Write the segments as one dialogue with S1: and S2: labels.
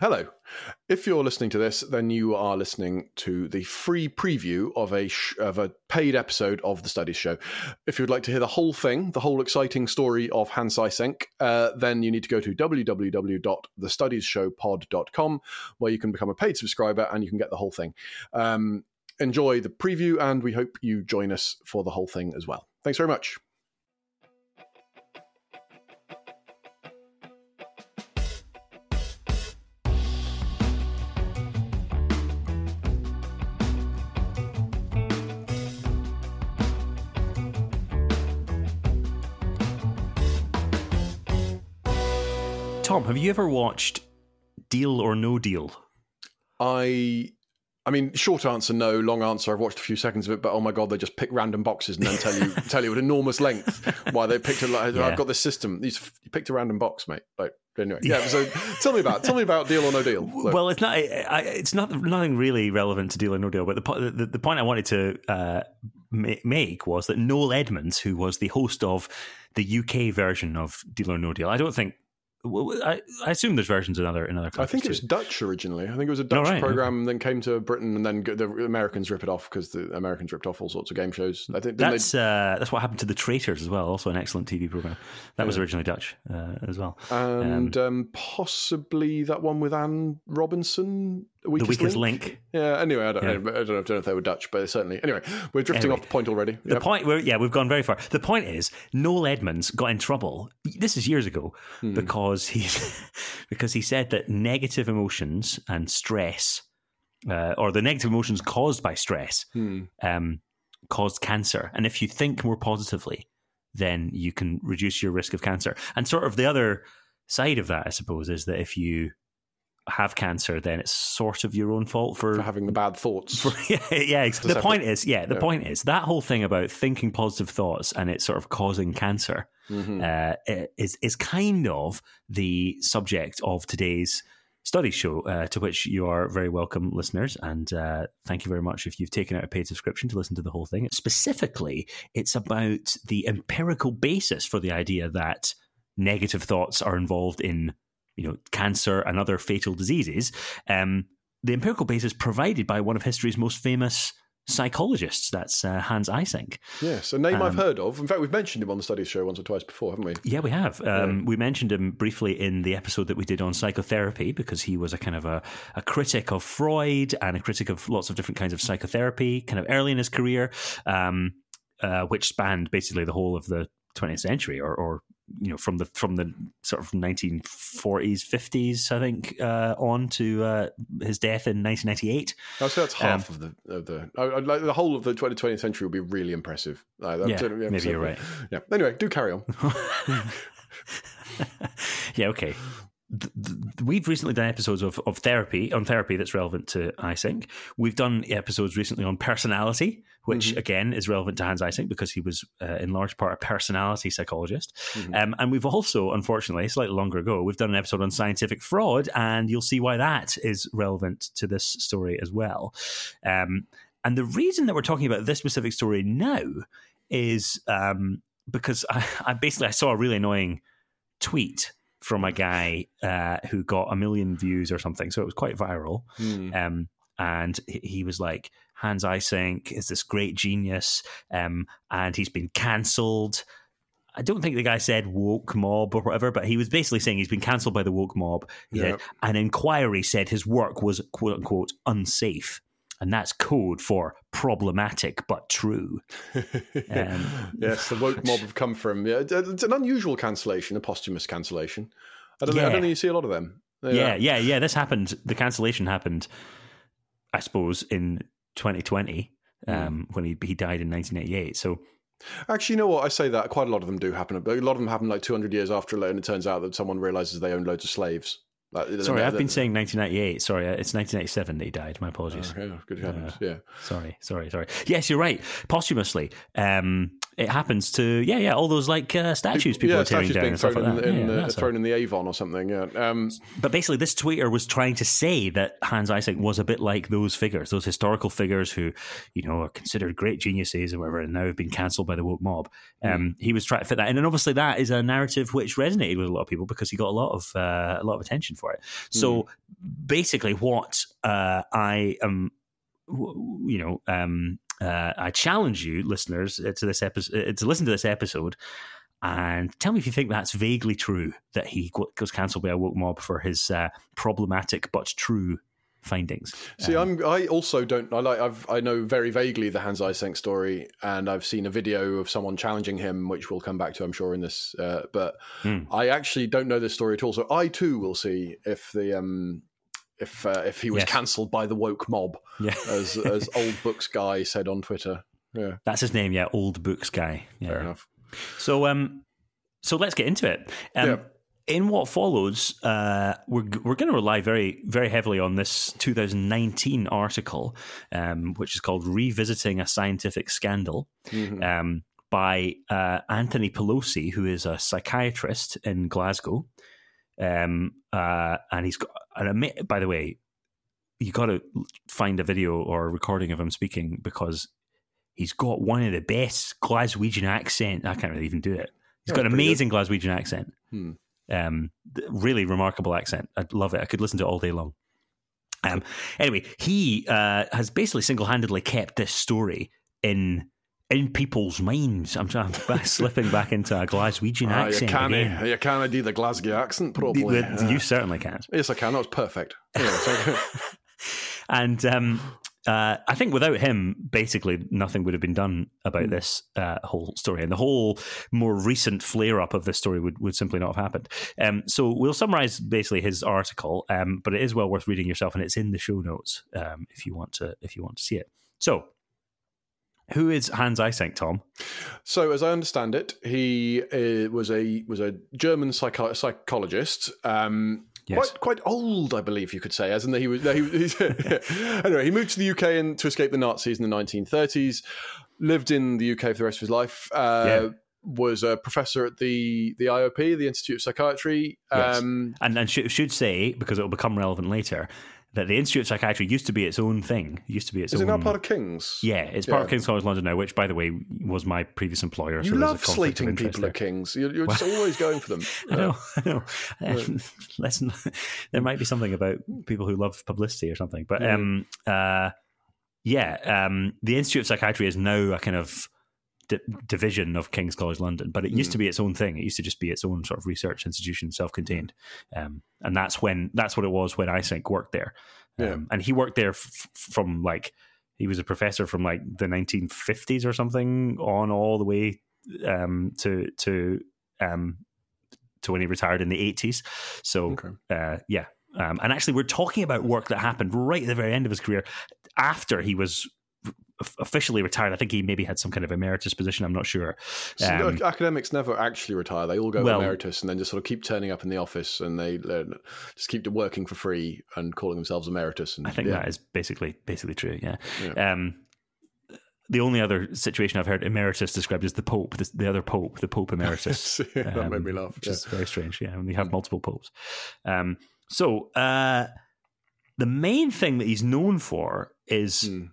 S1: Hello. If you're listening to this, then you are listening to the free preview of a sh- of a paid episode of the Studies Show. If you'd like to hear the whole thing, the whole exciting story of Hans Eysenck, uh, then you need to go to www.thestudiesshowpod.com, where you can become a paid subscriber and you can get the whole thing. Um, enjoy the preview, and we hope you join us for the whole thing as well. Thanks very much.
S2: Tom, have you ever watched Deal or No Deal?
S1: I I mean, short answer, no. Long answer, I've watched a few seconds of it, but oh my god, they just pick random boxes and then tell you tell you at enormous length why they picked a. Like,
S2: Yeah.
S1: I've got this system. You picked a random box, mate. Like anyway, yeah. So tell me about tell me about deal or no deal. Look,
S2: Well, it's not. It's not nothing really relevant to Deal or No Deal. But the the, the point I wanted to uh, make was that Noel Edmonds, who was the host of the UK version of Deal or No Deal, I don't think. I, I assume there's versions in other in other countries.
S1: I think it was. Dutch originally. I think it was a Dutch
S2: right,
S1: program, then came to Britain, and then the Americans rip it off because the Americans ripped off all sorts of game shows. I think
S2: That's uh, that's what happened to the Traitors as well. Also, an excellent TV program that was originally Dutch uh, as well.
S1: and um, possibly that one with Anne Robinson,
S2: The
S1: Weakest,
S2: Weakest
S1: Link.
S2: Link.
S1: Yeah. Anyway, I don't,
S2: Yeah.
S1: know, I don't know. I don't know if they were Dutch, but certainly. Anyway, we're drifting
S2: Anyway,
S1: off the point already.
S2: The
S1: Yep.
S2: point, where, yeah, we've gone very far. The point is, Noel Edmonds got in trouble. This is years ago
S1: Hmm.
S2: because he because he said that negative emotions and stress, uh, or the negative emotions caused by stress,
S1: Hmm.
S2: um, caused cancer. And if you think more positively, then you can reduce your risk of cancer. And sort of the other side of that, I suppose, is that if you have cancer, then it's sort of your own fault
S1: for having the bad thoughts.
S2: for, yeah, yeah. The
S1: separate-
S2: point is, yeah, the
S1: yeah.
S2: point is that whole thing about thinking positive thoughts and it sort of causing cancer
S1: Mhm.
S2: uh, is is kind of the subject of today's study show, uh, to which you are very welcome, listeners. And uh, thank you very much if you've taken out a paid subscription to listen to the whole thing. Specifically, it's about the empirical basis for the idea that negative thoughts are involved in, you know, cancer and other fatal diseases. Um, the empirical basis provided by one of history's most famous psychologists. That's uh, Hans Eysenck.
S1: Yes, a name I've
S2: Um,
S1: heard of. In fact, we've mentioned him on the studies show once or twice before, haven't we?
S2: Yeah, we have. Um, We mentioned him briefly in the episode that we did on psychotherapy because he was a kind of a, a critic of Freud and a critic of lots of different kinds of psychotherapy, kind of early in his career, um, uh, which spanned basically the whole of the 20th century, or, or you know, from the from the sort of 1940s, 50s, I think, uh, on to uh, his death in 1998.
S1: I'd say that's
S2: Um,
S1: half of the of the. Like the whole of the 20th 20th century would be really impressive. Like,
S2: Yeah, maybe
S1: so-
S2: you're right.
S1: Yeah. Anyway, do carry on.
S2: yeah, okay. We've recently done episodes of, of therapy on therapy that's relevant to Eysenck. We've done episodes recently on personality, which again is relevant to Hans Eysenck because he was uh, in large part a personality psychologist. Um, and we've also, unfortunately, slightly longer ago, we've done an episode on scientific fraud, and you'll see why that is relevant to this story as well. Um, and the reason that we're talking about this specific story now is um, because I, I basically I saw a really annoying tweet from a guy uh, who got a million views or something, so it was quite viral.
S1: Hmm.
S2: Um, and he was like, Hans Eysenck is this great genius, um, and he's been cancelled. I don't think the guy said woke mob or whatever, but he was basically saying he's been cancelled by the woke mob. He said, an inquiry said his work was quote unquote unsafe. And that's code for problematic but true. Um,
S1: yes, the woke mob have come from. Yeah, it's an unusual cancellation, a posthumous cancellation. I don't, know, I don't think you see a lot of them.
S2: Yeah, yeah, yeah. This happened. The cancellation happened, I suppose, in 2020 um, when he he died in 1988. So
S1: Actually, you know what? I say that quite a lot of them do happen. But a lot of them happen like 200 years after, and it turns out that someone realizes they own loads of slaves. Like,
S2: sorry, I've been saying 1998. Sorry, uh, it's 1987 that he died. My apologies.
S1: Oh, yeah, good heavens. Yeah.
S2: Sorry, sorry, sorry. Yes, you're right. Posthumously, um, it happens to yeah, yeah, all those like uh, statues people
S1: yeah,
S2: are tearing down and stuff like that.
S1: in,
S2: Yeah, that's
S1: thrown in the Avon or something. Yeah. Um,
S2: But basically, this tweeter was trying to say that Hans Eysenck was a bit like those figures, those historical figures who, you know, are considered great geniuses or whatever, and now have been cancelled by the woke mob. Um, He was trying to fit that in, and obviously that is a narrative which resonated with a lot of people because he got a lot of uh, a lot of attention for it. So basically, what uh, I am, you know, um, uh, I challenge you, listeners, uh, to this episode, to listen to this episode and tell me if you think that's vaguely true that he was cancelled by a woke mob for his uh, problematic but true findings.
S1: See, I'm. I also don't. I like. I've. I know very vaguely the Hans Eysenck story, and I've seen a video of someone challenging him, which we'll come back to, I'm sure, in this. Uh, but
S2: Hmm.
S1: I actually don't know this story at all. So I too will see if the um, if uh, if he was
S2: Yes.
S1: cancelled by the woke mob,
S2: Yeah,
S1: as as old books guy said on Twitter. Yeah,
S2: that's his name. Yeah, old books guy. Yeah.
S1: fair enough.
S2: So, um, so let's get into it. Um,
S1: Yeah.
S2: In what follows, uh, we're we're going to rely very very heavily on this 2019 article, um, which is called "Revisiting a Scientific Scandal."
S1: Mhm.
S2: um, by uh, Anthony Pelosi, who is a psychiatrist in Glasgow. Um, uh, and he's got, and ama- by the way, you got to find a video or a recording of him speaking because he's got one of the best Glaswegian accent. I can't really even do it. He's got an amazing Glaswegian accent.
S1: Hmm.
S2: Um, really remarkable accent. I love it. I could listen to it all day long. Um, anyway, he uh, has basically single-handedly kept this story in in people's minds. I'm, I'm back, slipping back into a Glaswegian
S1: Ah, you
S2: accent
S1: can't.
S2: again.
S1: You can't do the Glasgow accent properly.
S2: You,
S1: Yeah.
S2: you certainly can't.
S1: Yes, I can. That was perfect. Yeah,
S2: and um, uh, I think without him, basically nothing would have been done about
S1: Hmm.
S2: this uh, whole story, and the whole more recent flare up of this story would, would simply not have happened. Um, so we'll summarize basically his article, um, but it is well worth reading yourself, and it's in the show notes um, if you want to if you want to see it. So. Who is Hans Eysenck, Tom?
S1: So, as I understand it, he uh, was a was a German psycho- psychologist. Um,
S2: Yes.
S1: Quite quite old, I believe you could say, as in that he was. He, he's, anyway, he moved to the UK and to escape the Nazis in the 1930s. Lived in the UK for the rest of his life. Uh,
S2: Yeah.
S1: Was a professor at the the IOP, the Institute of Psychiatry.
S2: Yes.
S1: Um,
S2: And and sh- should say because it will become relevant later that the Institute of Psychiatry used to be its own thing. It used to be its
S1: is
S2: own.
S1: it now part of King's?
S2: Yeah, it's part of King's College London now, which, by the way, was my previous employer.
S1: You
S2: so there's a
S1: love slating people
S2: there.
S1: at King's. You're, you're just always going for them.
S2: I know, I know. Um, let's there might be something about people who love publicity or something, but
S1: Yeah.
S2: um, uh, yeah, um, the Institute of Psychiatry is now a kind of di- division of King's College London, but it used
S1: Mm.
S2: to be its own thing. It used to just be its own sort of research institution, self-contained, um, and that's when that's what it was when Eysenck worked there. Um,
S1: Yeah.
S2: and he worked there f- from like he was a professor from like the 1950s or something on all the way um, to to um, to when he retired in the 80s. So
S1: Okay.
S2: uh, yeah, um, and actually we're talking about work that happened right at the very end of his career after he was officially retired. I think he maybe had some kind of emeritus position. I'm not sure.
S1: So,
S2: Um,
S1: ac- academics never actually retire. They all go
S2: Well-
S1: emeritus and then just sort of keep turning up in the office and they learn, just keep working for free and calling themselves emeritus. And
S2: I think
S1: yeah.
S2: that is basically basically true. Yeah.
S1: Yeah.
S2: Um, the only other situation I've heard emeritus described as the Pope, the, the other Pope, the Pope emeritus.
S1: that made
S2: um,
S1: me laugh.
S2: which
S1: yeah.
S2: is very strange. Yeah, when you have multiple popes. Um, so uh, the main thing that he's known for is
S1: Hmm.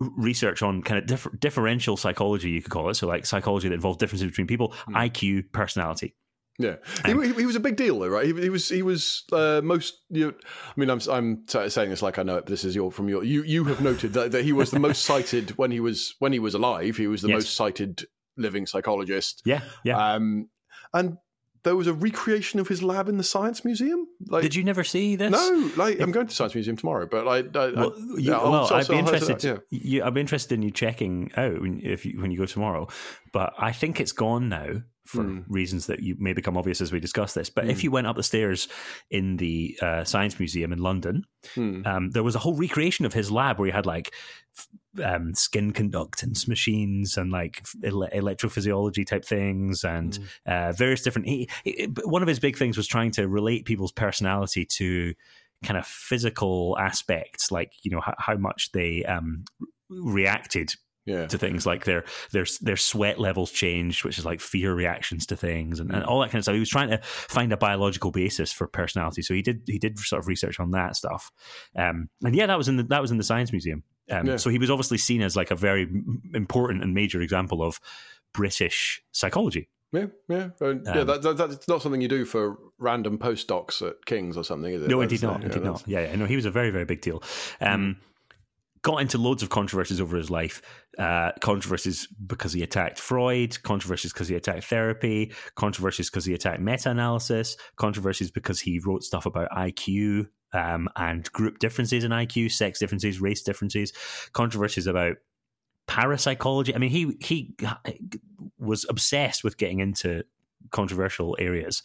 S2: Research on kind of differ- differential psychology, you could call it. So like psychology that involves differences between people,
S1: Hmm.
S2: IQ, personality.
S1: Yeah, he,
S2: Um,
S1: he, was a big deal though, right? He, he was he was uh, most. You know, I mean, I'm I'm saying this like I know it, but this is your from your. You you have noted that, that he was the most cited when he was when he was alive. He was the
S2: Yes.
S1: most cited living psychologist.
S2: Yeah, yeah.
S1: Um, and there was a recreation of his lab in the Science Museum. Like,
S2: Did you never see this?
S1: No, like I'm going to Science Museum tomorrow, but I, I,
S2: Well,
S1: I
S2: you,
S1: yeah, I'll-
S2: well I'd be interested.
S1: yeah.
S2: you, I'd be interested in you checking out when, if you, when you go tomorrow. But I think it's gone now for
S1: Hmm.
S2: reasons that you may become obvious as we discuss this. But if
S1: Hmm.
S2: you went up the stairs in the uh, Science Museum in London,
S1: Hmm.
S2: um, there was a whole recreation of his lab where he had like um, skin conductance machines and like ele- electrophysiology type things and
S1: Hmm.
S2: uh, various different. He, he- one of his big things was trying to relate people's personality to kind of physical aspects, like you know how, how much they um, reacted
S1: yeah.
S2: to things like their their their sweat levels changed, which is like fear reactions to things and, and all that kind of stuff. He was trying to find a biological basis for personality, so he did he did sort of research on that stuff. Um, and yeah, that was in the that was in the science museum. Um,
S1: Yeah.
S2: So he was obviously seen as like a very important and major example of British psychology.
S1: Yeah, yeah, yeah.
S2: Um,
S1: That, that, that's not something you do for random postdocs at King's or something, is it?
S2: No,
S1: That's,
S2: indeed not.
S1: yeah,
S2: Indeed
S1: that's-
S2: not. Yeah, yeah, no, he was a very, very big deal. Um, Got into loads of controversies over his life. Uh, controversies because he attacked Freud. Controversies because he attacked therapy. Controversies because he attacked meta-analysis. Controversies because he wrote stuff about IQ um, and group differences in IQ, sex differences, race differences. Controversies about parapsychology. I mean, he he was obsessed with getting into controversial areas.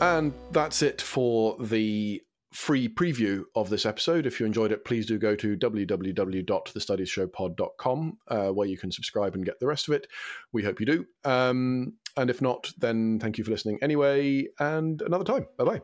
S1: And that's it for the free preview of this episode. If you enjoyed it, please do go to www.thestudiesshowpod.com uh, where you can subscribe and get the rest of it. We hope you do. Um, and if not, then thank you for listening anyway, and another time. Bye bye.